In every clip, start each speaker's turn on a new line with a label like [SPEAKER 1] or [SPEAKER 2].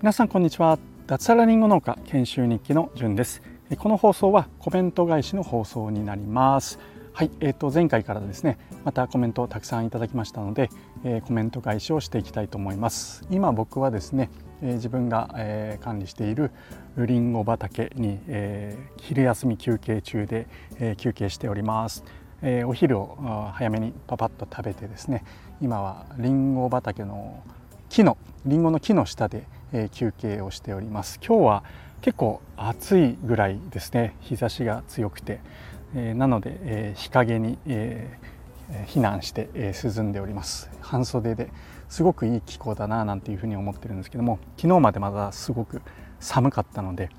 [SPEAKER 1] 皆さんこんにちは。脱サラリンゴ農家研修日記のじゅんです。この放送はコメント返しの放送になります。はい、えー、と前回からですねまたコメントをたくさんいただきましたので、えー、コメント返しをしていきたいと思います。今僕はですね、えー、自分が、えー、管理しているりんご畑に、えー、昼休み休憩中で、えー、休憩しております。えー、お昼を早めにパパッと食べてですね今はりんご畑の木のりんごの木の下で、えー、休憩をしております。今日は結構暑いぐらいですね。日差しが強くて、えー、なので、え日陰に、え避難して、え涼んでおります。半袖ですごくいい気候だななんていうふうに思ってるんですけども昨日までまだすごく寒かったので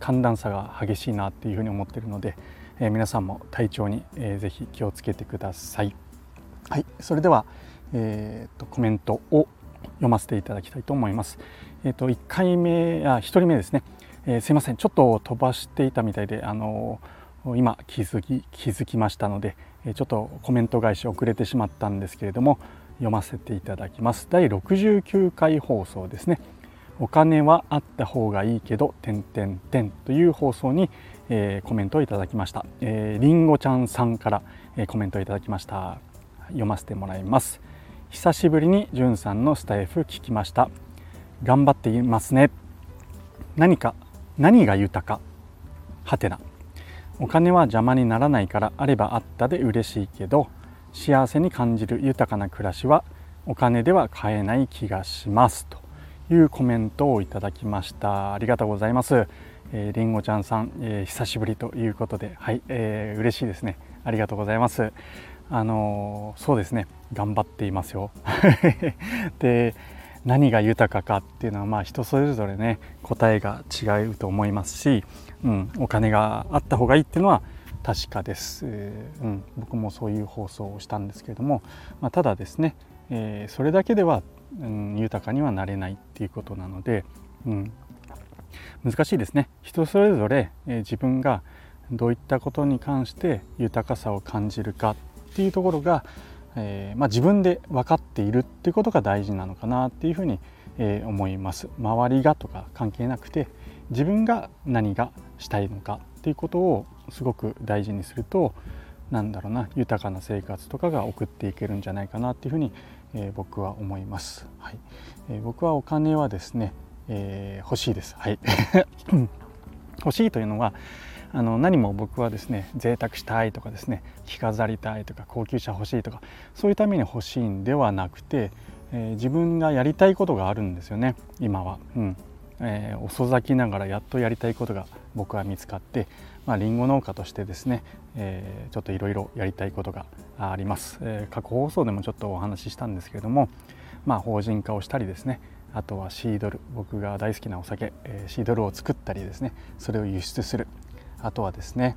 [SPEAKER 1] 寒暖差が激しいなっていうふうに思ってるので、えー、皆さんも体調に、えー、ぜひ気をつけてください。はい、それでは、えーと、コメントを読ませていただきたいと思います。えっ、と1回目あ1人目ですね、えー、すいませんちょっと飛ばしていたみたいであのー、今気づき気づきましたので、えちょっとコメント返し遅れてしまったんですけれども読ませていただきます。第69回放送ですね。お金はあった方がいいけど点点点という放送に、えー、コメントをいただきました、えー、りんごちゃんさんから、えー、コメントをいただきました。読ませてもらいます。久しぶりにじゅんさんのスタイフ聞きました。頑張っていますね。何か何が豊か？はてな。お金は邪魔にならないからあればあったで嬉しいけど幸せに感じる豊かな暮らしはお金では買えない気がしますと。いうコメントをいただきましたありがとうございますえー、りんごちゃんさん、えー、久しぶりということで、はい、えー、嬉しいですね。ありがとうございます。あのそうですね、頑張っていますよ。で、何が豊かかっていうのはまあ人それぞれね答えが違うと思いますし、うん、お金があった方がいいっていうのは確かです、えー、うん、僕もそういう放送をしたんですけれども、まあ、ただですね、えー、それだけでは、うん、豊かにはなれないっていうことなので、うん、難しいですね。人それぞれ、え自分がどういったことに関して豊かさを感じるかっていうところが、えー、まあ、自分で分かっているっていうことが大事なのかなっていうふうに、えー、思います。周りがとか関係なくて自分が何がしたいのかっていうことをすごく大事にするとなんだろうな豊かな生活とかが送っていけるんじゃないかなっていうふうに、えー、僕は思います、はいえ僕はお金はですねえー、欲しいです。はい 欲しいというのはあの何も僕はですね贅沢したいとかですね着飾りたいとか高級車欲しいとかそういうために欲しいんではなくて、え、自分がやりたいことがあるんですよね今は。うんえ、遅咲きながらやっとやりたいことが僕は見つかって、まあ、リンゴ農家としてですね、えー、ちょっといろいろやりたいことがあります、えー、過去放送でもちょっとお話ししたんですけれども、まあ、法人化をしたりですねあとはシードル僕が大好きなお酒、えー、シードルを作ったりですねそれを輸出する。あとはですね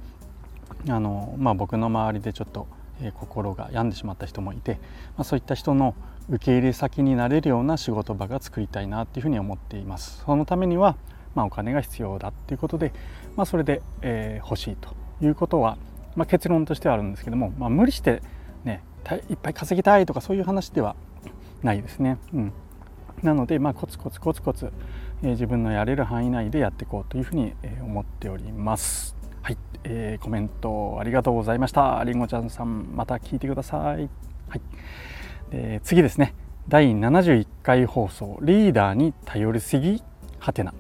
[SPEAKER 1] あの、まあ、僕の周りでちょっと、えー、心が病んでしまった人もいて、まあ、そういった人の受け入れ先になれるような仕事場が作りたいなっていうふうに思っています。そのためには、まあ、お金が必要だっていうことで、まあ、それで、えー、欲しいということは、まあ、結論としてはあるんですけども、まあ、無理してねいっぱい稼ぎたいとかそういう話ではないですね。うんなので、まあ、コツコツコツコツ、えー、自分のやれる範囲内でやっていこうというふうに、えー、思っております。はい、えー、コメントありがとうございました。りんごちゃんさん、また聞いてください。はい、で次ですね。第71回放送リーダーに頼りすぎはてな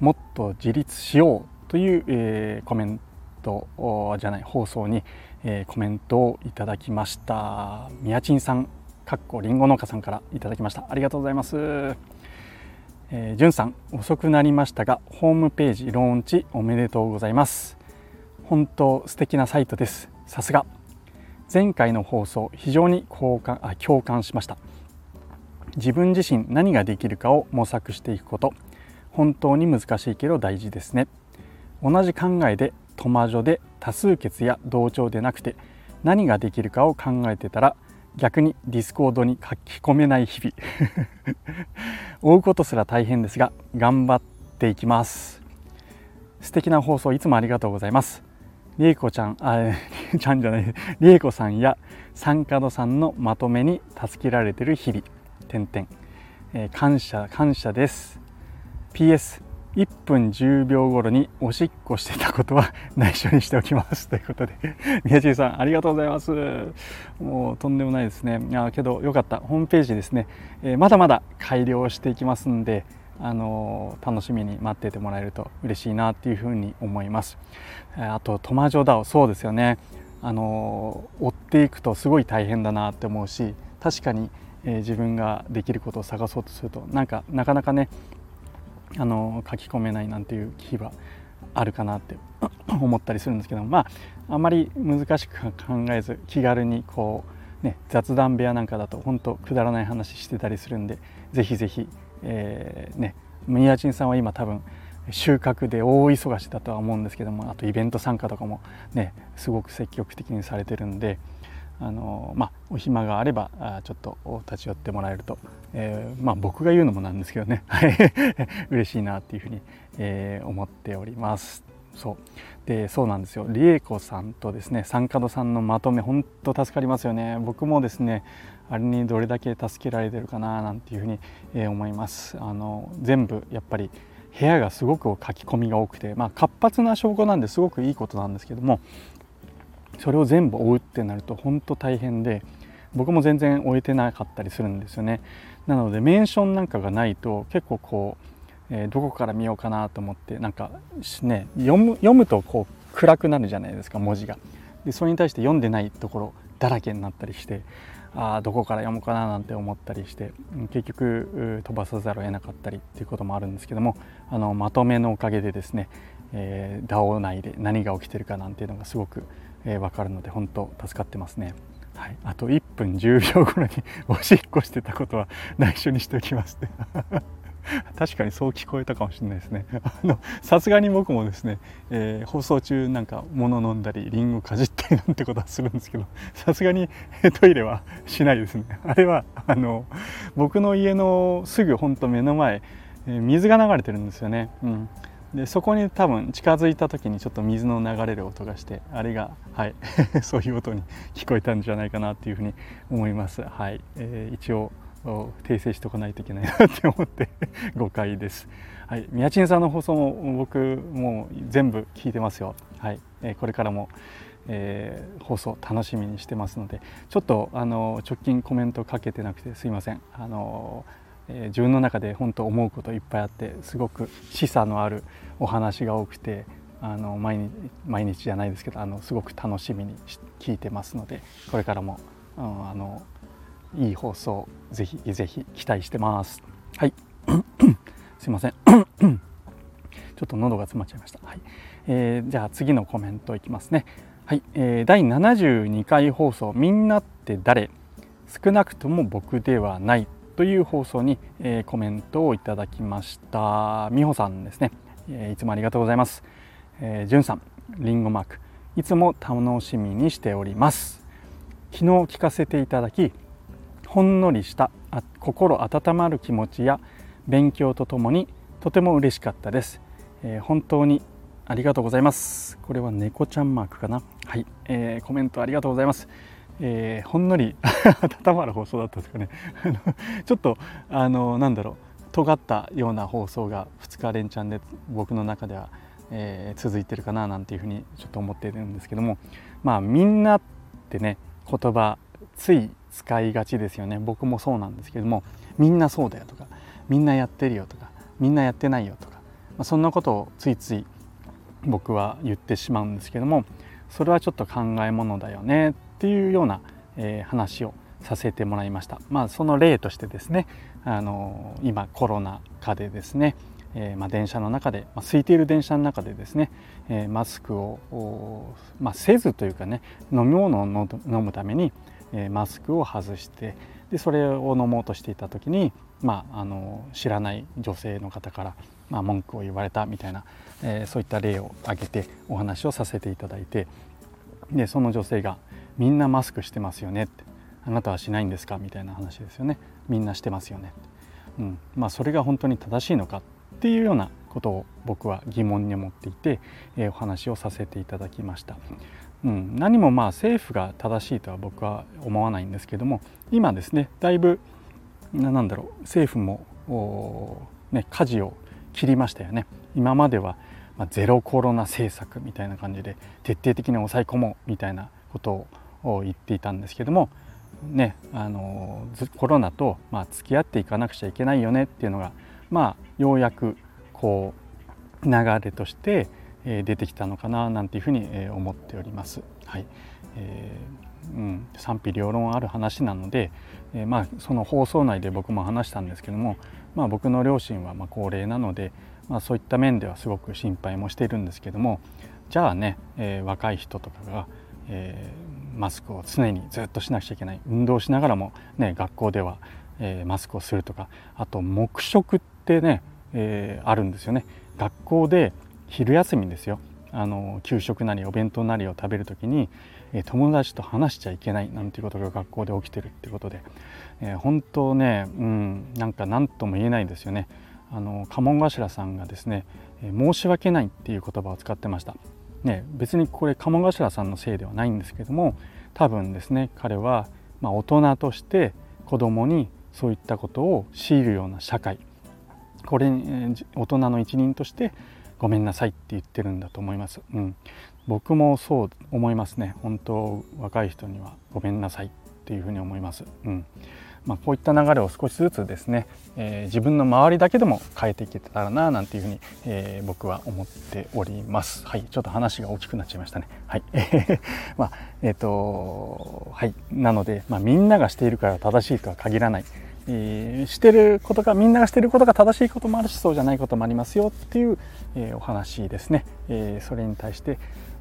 [SPEAKER 1] もっと自立しようという、えー、コメントじゃない放送に、えー、コメントをいただきました。宮ちんさんかっこりんご農家さんからいただきました。ありがとうございます。えー、じゅんさん遅くなりましたがホームページローンチおめでとうございます。本当素敵なサイトです。さすが。前回の放送非常に共感あ共感しました。自分自身何ができるかを模索していくこと。本当に難しいけど大事ですね。同じ考えでトマジョで多数決や同調でなくて何ができるかを考えてたら逆にディスコードに書き込めない日々。追うことすら大変ですが頑張っていきます。素敵な放送いつもありがとうございます。りえこちゃんあちゃんじゃないりえこさんや三角さんのまとめに助けられてる日々。点々、えー、感謝感謝です。PS 1分10秒頃におしっこしてたことは内緒にしておきます。ということで 宮地さんありがとうございます。もうとんでもないですね。いやけどよかった。ホームページですね、えー、まだまだ改良していきますんであの楽しみに待っててもらえると嬉しいなっていうふうに思います。あとトマジョダオ。そうですよね。あの追っていくとすごい大変だなって思うし確かに、え、自分ができることを探そうとするとなんかなかなかねあの書き込めないなんていう日はあるかなって 思ったりするんですけどまああまり難しく考えず気軽にこうね雑談部屋なんかだと本当くだらない話してたりするんでぜひぜひ、えー、ね宮地さんは今多分収穫で大忙しだとは思うんですけどもあとイベント参加とかもねすごく積極的にされてるんであのまあ、お暇があればあちょっと立ち寄ってもらえると、えー、まあ、僕が言うのもなんですけどね。嬉しいなっていうふうに、えー、思っております。そう。でそうなんですよ。理恵子さんとですね三角さんのまとめ本当助かりますよね。僕もですねあれにどれだけ助けられてるかななんていうふうに、えー、思います。あの全部やっぱり部屋がすごく書き込みが多くて、まあ、活発な証拠なんですごくいいことなんですけどもそれを全部追うってなると本当大変で僕も全然終えてなかったりするんですよね。なのでメンションなんかがないと結構こう、えー、どこから見ようかなと思ってなんかね読む読むとこう暗くなるじゃないですか文字が。でそれに対して読んでないところだらけになったりしてあどこから読もうかななんて思ったりして結局飛ばさざるを得なかったりっていうこともあるんですけどもあのまとめのおかげでですね、えー、DAO 内で何が起きてるかなんていうのがすごくえー、分かるので本当助かってますね。はい、あと1分10秒頃におしっこしてたことは内緒にしておきます 確かにそう聞こえたかもしれないですね。さすがに僕もですね、えー、放送中なんか物飲んだりリンゴかじったりなんてことはするんですけどさすがにトイレはしないですね。あれはあの僕の家のすぐほんと目の前、水が流れてるんですよね。うんでそこに多分近づいた時にちょっと水の流れる音がしてあれがはい そういう音に聞こえたんじゃないかなっていうふうに思います。はい、えー、一応訂正しておかないといけないなって思って 誤解です。はい。宮珍さんの放送も僕もう全部聞いてますよ。はい、えー、これからもえー、放送楽しみにしてますのでちょっとあの直近コメントかけてなくてすいません。あのえー、自分の中で本当思うこといっぱいあってすごく示唆のあるお話が多くてあの毎日毎日じゃないですけどあのすごく楽しみに聞いてますのでこれからも、うん、あのいい放送ぜひぜひ期待してます。はいすいませんちょっと喉が詰まっちゃいました。はいえー、じゃあ次のコメントいきますね。はい、えー、第72回放送「みんなって誰?」少なくとも僕ではないという放送に、えー、コメントをいただきました。美穂さんですね、えー、いつもありがとうございます、えー、じゅんさんりんごマーク。いつも楽しみにしております。昨日聞かせていただきほんのりした心温まる気持ちや勉強とともにとても嬉しかったです、えー、本当にありがとうございます。これは猫ちゃんマークかな。はい、えー、コメントありがとうございます。えー、ほんのり 温まる放送だったんですかね。ちょっとあのなんだろう尖ったような放送が2日連チャンで僕の中では、えー、続いてるかななんていうふうにちょっと思ってるんですけどもまあみんなってね言葉つい使いがちですよね。僕もそうなんですけどもみんなそうだよとかみんなやってるよとかみんなやってないよとか、まあ、そんなことをついつい僕は言ってしまうんですけどもそれはちょっと考えものだよね。っっていうような、えー、話をさせてもらいました。まあ、その例としてですねあの今コロナ禍でですね、えー、まあ、電車の中で、まあ、空いている電車の中でですね、え、マスクを、まあ、せずというかね飲み物を飲むために、え、マスクを外してでそれを飲もうとしていた時に、まあ、あの知らない女性の方から、まあ、文句を言われたみたいな、えそういった例を挙げてお話をさせていただいてでその女性がみんなマスクしてますよねって。あなたはしないんですかみたいな話ですよね。みんなしてますよね。うん。まあ、それが本当に正しいのかっていうようなことを僕は疑問に思っていて、えー、お話をさせていただきました。うん、何もまあ政府が正しいとは僕は思わないんですけども今ですねだいぶなんだろう政府もね舵を切りましたよね。今までは、ゼロコロナ政策みたいな感じで徹底的に抑え込もうみたいなことをを言っていたんですけどもねあのコロナと、まあ、付き合っていかなくちゃいけないよねっていうのがまあようやくこう流れとして出てきたのかななんていうふうに思っております。はいえーうん、賛否両論ある話なので、えー、まあ、その放送内で僕も話したんですけども、まあ、僕の両親はま高齢なので、まあ、そういった面ではすごく心配もしているんですけどもじゃあね、えー、若い人とかが、えー、マスクを常にずっとしなくちゃいけない運動しながらも、ね、学校では、えー、マスクをするとかあと黙食ってね、えあるんですよね。学校で昼休みですよあの給食なりお弁当なりを食べる時に、え友達と話しちゃいけないなんていうことが学校で起きてるっていうことで、えー、本当ね、うん、なんか何とも言えないですよね。あの家紋頭さんがですね、え申し訳ないっていう言葉を使ってました。ね、別にこれ家紋頭さんのせいではないんですけども多分ですね彼は、ま、大人として子供にそういったことを強いるような社会これ大人の一人としてごめんなさいって言ってるんだと思います。うん、僕もそう思いますね。本当若い人にはごめんなさいっていうふうに思います。うんまあ、こういった流れを少しずつですね、えー、自分の周りだけでも変えていけたらななんていうふうに、えー、僕は思っております。はい、ちょっと話が大きくなっちゃいましたね。はい、まあえっ、ー、とはいなのでまあみんながしているから正しいとは限らない。えー、してることがみんながしてることが正しいこともあるしそうじゃないこともありますよっていう、えー、お話ですね、えー、それに対して、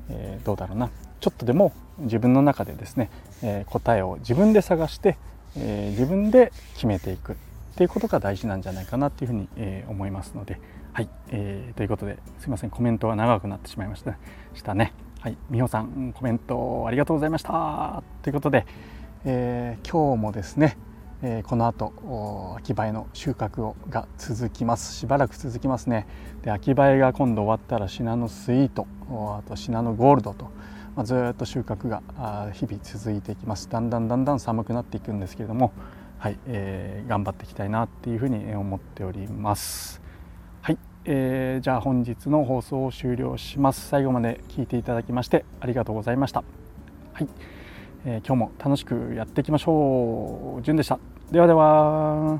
[SPEAKER 1] えどうだろうなちょっとでも自分の中でですね、え答えを自分で探して、え自分で決めていくっていうことが大事なんじゃないかなっていうふうに、え思いますのではい、えー、ということですいませんコメントが長くなってしまいましたしたね。はい美穂さんコメントありがとうございました。ということで、え今日もですねえー、この後秋葉えの収穫をが続きます。しばらく続きますね。で秋葉えが今度終わったらシナノスイートあとシナノゴールドと、まあ、ずっと収穫が日々続いていきますだんだんだんだん寒くなっていくんですけれどもはい、えー、頑張っていきたいなっていうふうに思っておりますはい、えー、じゃあ本日の放送を終了します最後まで聞いていただきましてありがとうございましたはいえー、今日も楽しくやっていきましょう。じゅんでした。ではでは。